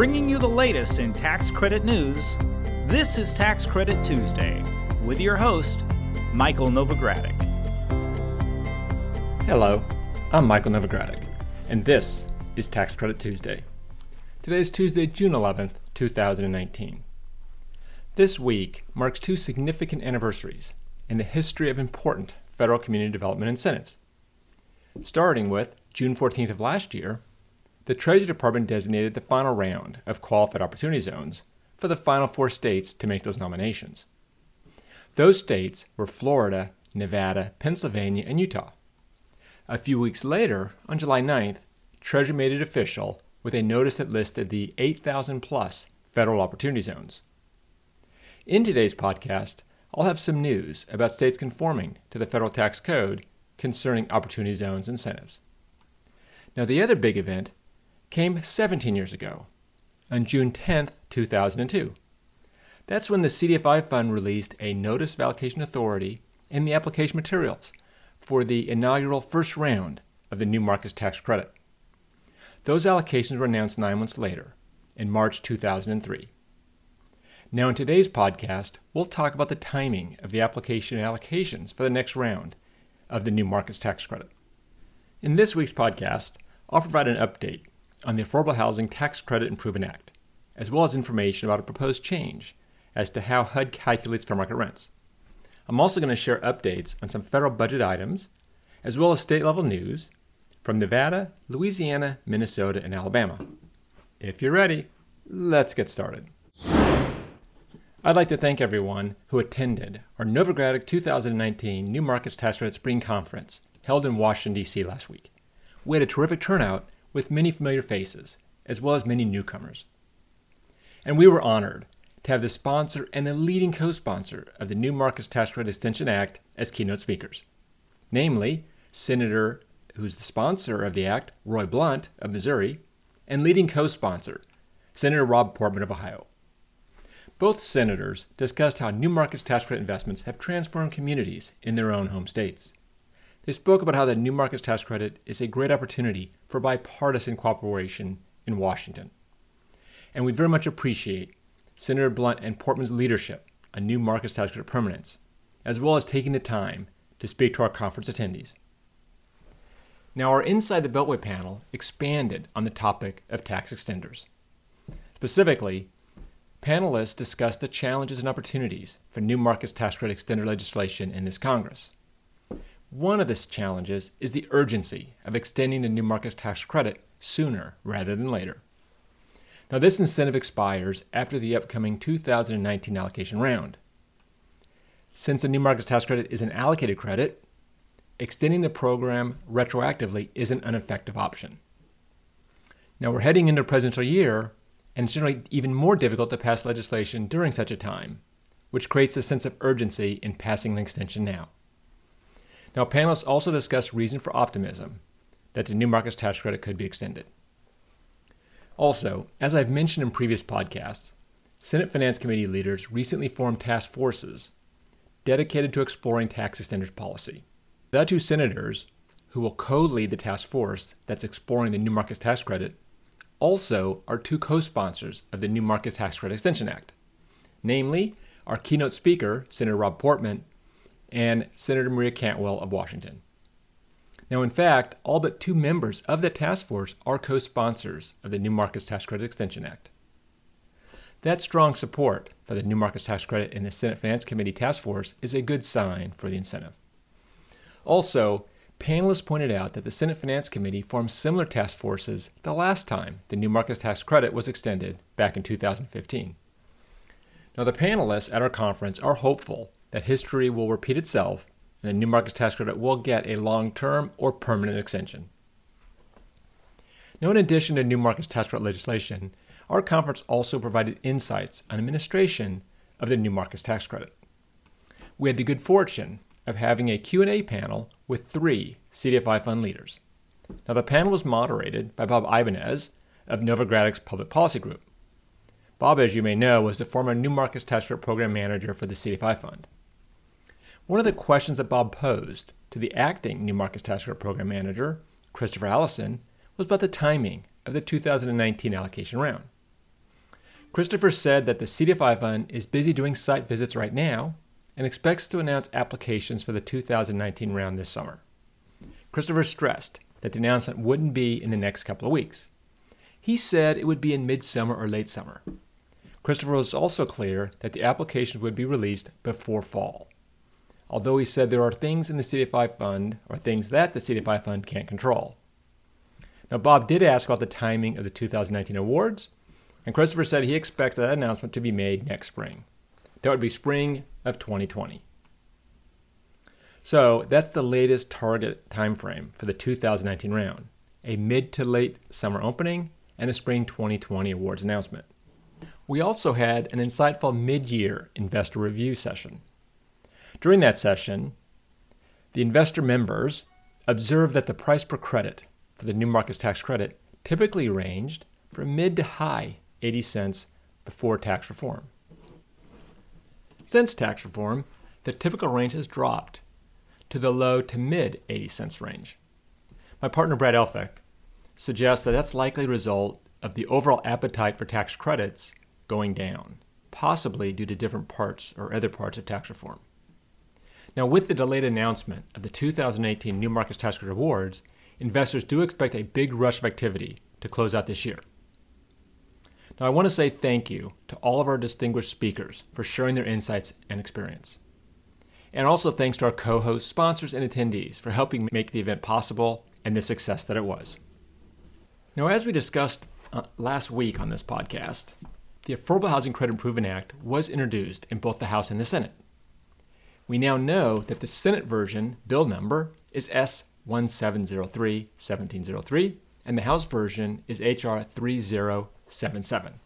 Bringing you the latest in tax credit news, this is Tax Credit Tuesday with your host, Michael Novogradac. Hello, I'm Michael Novogradac, and this is Tax Credit Tuesday. Today is Tuesday, June 11th, 2019. This week marks two significant anniversaries in the history of important federal community development incentives. Starting with June 14th of last year, the Treasury Department designated the final round of qualified opportunity zones for the final four states to make those nominations. Those states were Florida, Nevada, Pennsylvania, and Utah. A few weeks later, on July 9th, Treasury made it official with a notice that listed the 8,000 plus federal opportunity zones. In today's podcast, I'll have some news about states conforming to the federal tax code concerning opportunity zones incentives. Now, the other big event came 17 years ago, on June 10, 2002. That's when the CDFI Fund released a Notice of Allocation Authority in the application materials for the inaugural first round of the New Markets Tax Credit. Those allocations were announced nine months later, in March 2003. Now, in today's podcast, we'll talk about the timing of the application allocations for the next round of the New Markets Tax Credit. In this week's podcast, I'll provide an update on the Affordable Housing Tax Credit Improvement Act, as well as information about a proposed change as to how HUD calculates fair market rents. I'm also going to share updates on some federal budget items, as well as state level news from Nevada, Louisiana, Minnesota, and Alabama. If you're ready, let's get started. I'd like to thank everyone who attended our Novogradac 2019 New Markets Tax Credit Spring Conference held in Washington, D.C. last week. We had a terrific turnout with many familiar faces, as well as many newcomers. And we were honored to have the sponsor and the leading co sponsor of the New Markets Tax Credit Extension Act as keynote speakers, namely Senator, who's the sponsor of the act, Roy Blunt of Missouri, and leading co sponsor, Senator Rob Portman of Ohio. Both senators discussed how New Markets Tax Credit investments have transformed communities in their own home states. They spoke about how the New Markets Tax Credit is a great opportunity for bipartisan cooperation in Washington. And we very much appreciate Senator Blunt and Portman's leadership on New Markets Tax Credit permanence, as well as taking the time to speak to our conference attendees. Now, our Inside the Beltway panel expanded on the topic of tax extenders. Specifically, panelists discussed the challenges and opportunities for new markets tax credit extender legislation in this Congress. One of the challenges is the urgency of extending the new markets tax credit sooner rather than later. Now, this incentive expires after the upcoming 2019 allocation round. Since the new markets tax credit is an allocated credit, extending the program retroactively isn't an effective option. Now, we're heading into a presidential year, and it's generally even more difficult to pass legislation during such a time, which creates a sense of urgency in passing an extension now. Now, panelists also discussed reason for optimism that the new markets tax credit could be extended. Also, as I've mentioned in previous podcasts, Senate Finance Committee leaders recently formed task forces dedicated to exploring tax extenders policy. The two senators who will co lead the task force that's exploring the new markets tax credit also are two co sponsors of the New Markets Tax Credit Extension Act. Namely, our keynote speaker, Senator Rob Portman, and Senator Maria Cantwell of Washington. Now, in fact, all but two members of the task force are co sponsors of the New Markets Tax Credit Extension Act. That strong support for the New Markets Tax Credit in the Senate Finance Committee task force is a good sign for the incentive. Also, panelists pointed out that the Senate Finance Committee formed similar task forces the last time the New Markets Tax Credit was extended back in 2015. Now, the panelists at our conference are hopeful that history will repeat itself and the new markets tax credit will get a long term or permanent extension. Now, in addition to new markets tax credit legislation, our conference also provided insights on administration of the new markets tax credit. We had the good fortune of having a Q&A panel with three CDFI fund leaders. Now, the panel was moderated by Bob Ibanez of Novogradac's Public Policy Group. Bob, as you may know, was the former New Markets Tax Credit Program Manager for the CDFI Fund. One of the questions that Bob posed to the acting New Markets Credit Program Manager, Christopher Allison, was about the timing of the 2019 allocation round. Christopher said that the CDFI fund is busy doing site visits right now and expects to announce applications for the 2019 round this summer. Christopher stressed that the announcement wouldn't be in the next couple of weeks. He said it would be in midsummer or late summer. Christopher was also clear that the applications would be released before fall. Although he said there are things in the CDFI fund, or things that the CDFI fund can't control. Now, Bob did ask about the timing of the 2019 awards, and Christopher said he expects that announcement to be made next spring. That would be spring of 2020. So that's the latest target timeframe for the 2019 round a mid to late summer opening and a spring 2020 awards announcement. We also had an insightful mid year investor review session. During that session, the investor members observed that the price per credit for the new markets tax credit typically ranged from mid to high 80 cents before tax reform. Since tax reform, the typical range has dropped to the low to mid 80 cents range. My partner Brad Elphick suggests that that's likely a result of the overall appetite for tax credits going down, possibly due to different parts or other parts of tax reform. Now, with the delayed announcement of the 2018 New Markets Tax Credit Awards, investors do expect a big rush of activity to close out this year. Now, I want to say thank you to all of our distinguished speakers for sharing their insights and experience. And also thanks to our co hosts, sponsors, and attendees for helping make the event possible and the success that it was. Now, as we discussed uh, last week on this podcast, the Affordable Housing Credit Improvement Act was introduced in both the House and the Senate. We now know that the Senate version, bill number, is S 1703 1703, and the House version is H.R. 3077.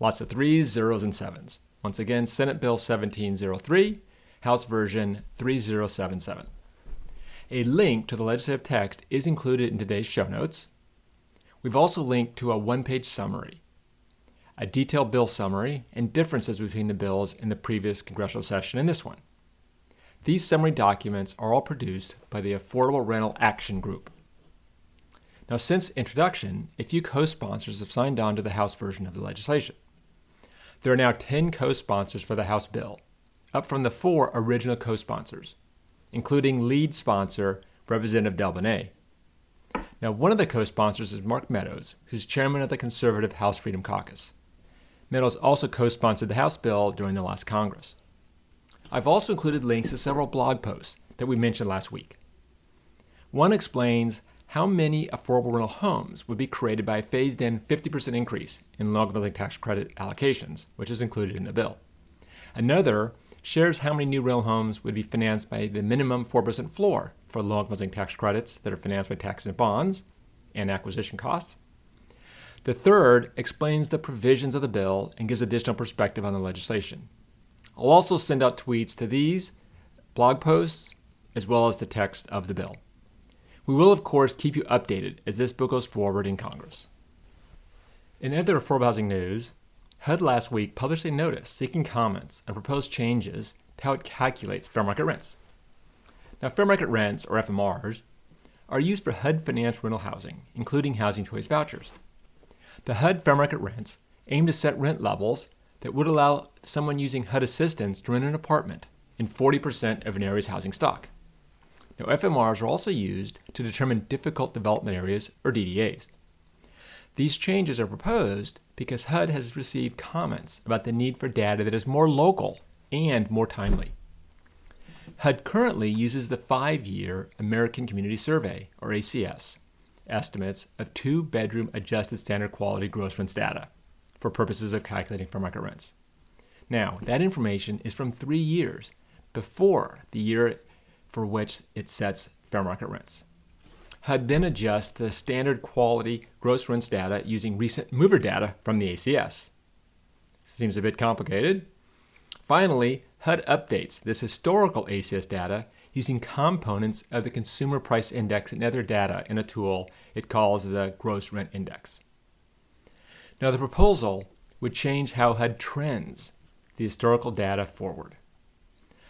Lots of threes, zeros, and sevens. Once again, Senate Bill 1703, House version 3077. A link to the legislative text is included in today's show notes. We've also linked to a one page summary, a detailed bill summary, and differences between the bills in the previous congressional session and this one. These summary documents are all produced by the Affordable Rental Action Group. Now, since introduction, a few co sponsors have signed on to the House version of the legislation. There are now 10 co sponsors for the House bill, up from the four original co sponsors, including lead sponsor Representative DelBene. Now, one of the co sponsors is Mark Meadows, who's chairman of the conservative House Freedom Caucus. Meadows also co sponsored the House bill during the last Congress. I've also included links to several blog posts that we mentioned last week. One explains how many affordable rental homes would be created by a phased in 50% increase in low income tax credit allocations, which is included in the bill. Another shares how many new rental homes would be financed by the minimum 4% floor for low income tax credits that are financed by tax-exempt bonds and acquisition costs. The third explains the provisions of the bill and gives additional perspective on the legislation. I'll also send out tweets to these blog posts as well as the text of the bill. We will, of course, keep you updated as this bill goes forward in Congress. In other affordable housing news, HUD last week published a notice seeking comments on proposed changes to how it calculates fair market rents. Now, fair market rents, or FMRs, are used for HUD financed rental housing, including housing choice vouchers. The HUD fair market rents aim to set rent levels that would allow someone using HUD assistance to rent an apartment in 40% of an area's housing stock. Now, FMRs are also used to determine difficult development areas, or DDAs. These changes are proposed because HUD has received comments about the need for data that is more local and more timely. HUD currently uses the five year American Community Survey, or ACS, estimates of two bedroom adjusted standard quality gross rents data for purposes of calculating fair market rents. Now, that information is from three years before the year for which it sets fair market rents. HUD then adjusts the standard quality gross rents data using recent mover data from the ACS. Seems a bit complicated. Finally, HUD updates this historical ACS data using components of the Consumer Price Index and other data in a tool it calls the Gross Rent Index. Now, the proposal would change how HUD trends the historical data forward.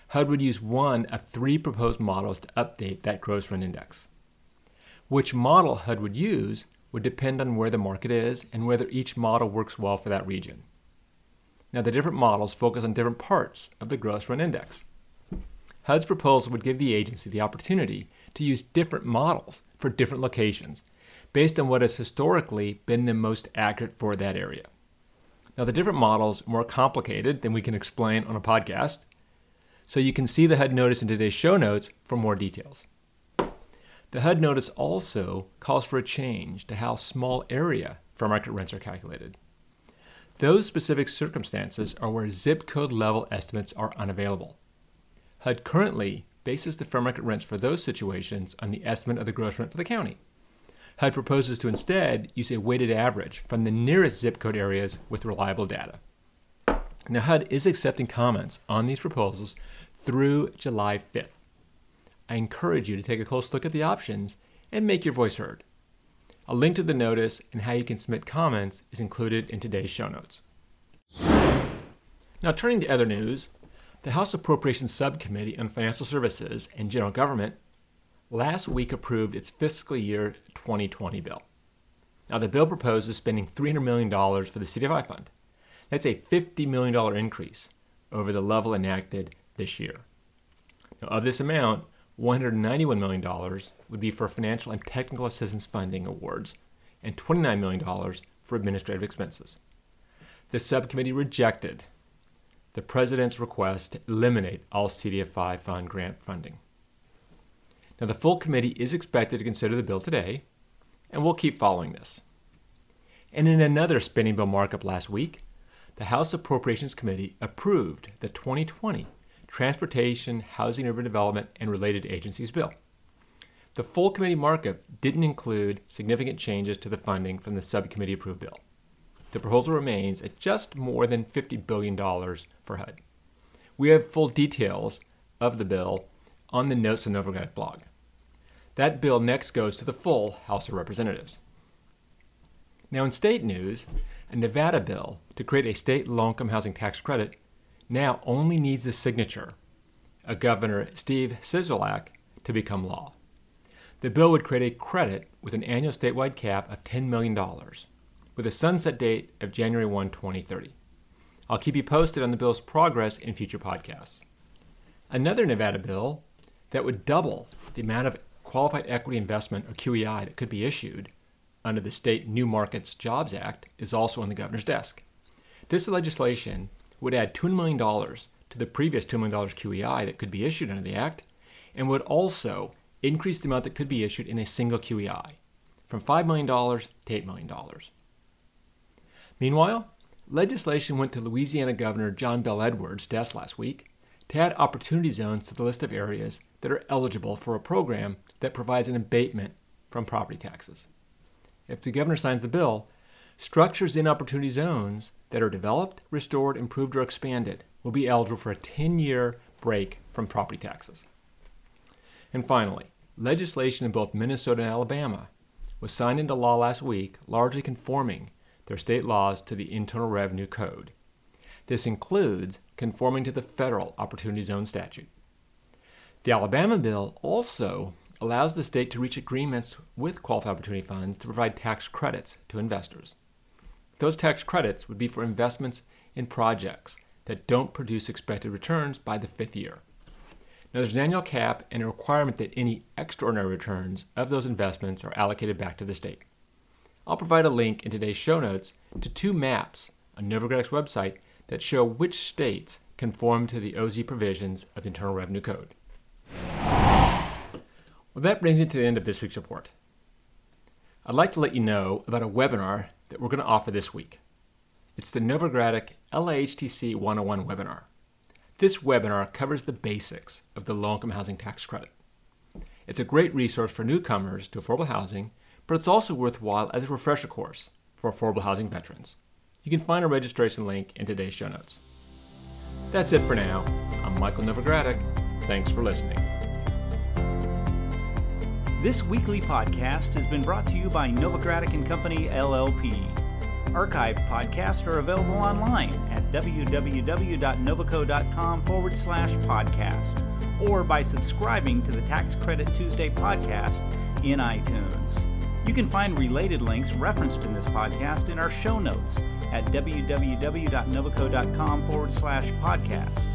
HUD would use one of three proposed models to update that gross rent index. Which model HUD would use would depend on where the market is and whether each model works well for that region. Now, the different models focus on different parts of the gross rent index. HUD's proposal would give the agency the opportunity to use different models for different locations based on what has historically been the most accurate for that area. Now, the different models are more complicated than we can explain on a podcast, so you can see the HUD notice in today's show notes for more details. The HUD notice also calls for a change to how small area fair market rents are calculated. Those specific circumstances are where zip code level estimates are unavailable. HUD currently bases the fair market rents for those situations on the estimate of the gross rent for the county. HUD proposes to instead use a weighted average from the nearest zip code areas with reliable data. Now, HUD is accepting comments on these proposals through July 5th. I encourage you to take a close look at the options and make your voice heard. A link to the notice and how you can submit comments is included in today's show notes. Now, turning to other news, the House Appropriations Subcommittee on Financial Services and General Government last week approved its fiscal year 2020 bill. Now, the bill proposes spending $300 million for the CDFI fund. That's a $50 million increase over the level enacted this year. Now, of this amount, $191 million would be for financial and technical assistance funding awards, and $29 million for administrative expenses. The subcommittee rejected the President's request to eliminate all CDFI fund grant funding. Now, the full committee is expected to consider the bill today, and we'll keep following this. And in another spending bill markup last week, the House Appropriations Committee approved the 2020 Transportation, Housing, Urban Development, and Related Agencies Bill. The full committee markup didn't include significant changes to the funding from the subcommittee approved bill. The proposal remains at just more than $50 billion for HUD. We have full details of the bill on the Notes on Novogradac blog. That bill next goes to the full House of Representatives. Now, in state news, a Nevada bill to create a state low income housing tax credit now only needs the signature of Governor Steve Sisolak to become law. The bill would create a credit with an annual statewide cap of $10 million, with a sunset date of January 1, 2030. I'll keep you posted on the bill's progress in future podcasts. Another Nevada bill that would double the amount of qualified equity investment, or QEI, that could be issued under the state New Markets Jobs Act is also on the governor's desk. This legislation would add $2 million to the previous $2 million QEI that could be issued under the Act, and would also increase the amount that could be issued in a single QEI from $5 million to $8 million. Meanwhile, legislation went to Louisiana Governor John Bel Edwards' desk last week to add opportunity zones to the list of areas that are eligible for a program that provides an abatement from property taxes. If the governor signs the bill, Structures in opportunity zones that are developed, restored, improved, or expanded will be eligible for a 10 year break from property taxes. And finally, legislation in both Minnesota and Alabama was signed into law last week, largely conforming their state laws to the Internal Revenue Code. This includes conforming to the federal Opportunity Zone statute. The Alabama bill also allows the state to reach agreements with qualified opportunity funds to provide tax credits to investors. Those tax credits would be for investments in projects that don't produce expected returns by the fifth year. Now, there's an annual cap and a requirement that any extraordinary returns of those investments are allocated back to the state. I'll provide a link in today's show notes to two maps on Novogradac's website that show which states conform to the OZ provisions of the Internal Revenue Code. Well, that brings me to the end of this week's report. I'd like to let you know about a webinar that we're going to offer this week. It's the Novogradac LIHTC 101 webinar. This webinar covers the basics of the low income housing tax credit. It's a great resource for newcomers to affordable housing, but it's also worthwhile as a refresher course for affordable housing veterans. You can find a registration link in today's show notes. That's it for now. I'm Michael Novogradac. Thanks for listening. This weekly podcast has been brought to you by Novogradac and Company LLP. Archived podcasts are available online at www.novoco.com forward slash podcast or by subscribing to the Tax Credit Tuesday podcast in iTunes. You can find related links referenced in this podcast in our show notes at www.novoco.com forward slash podcast.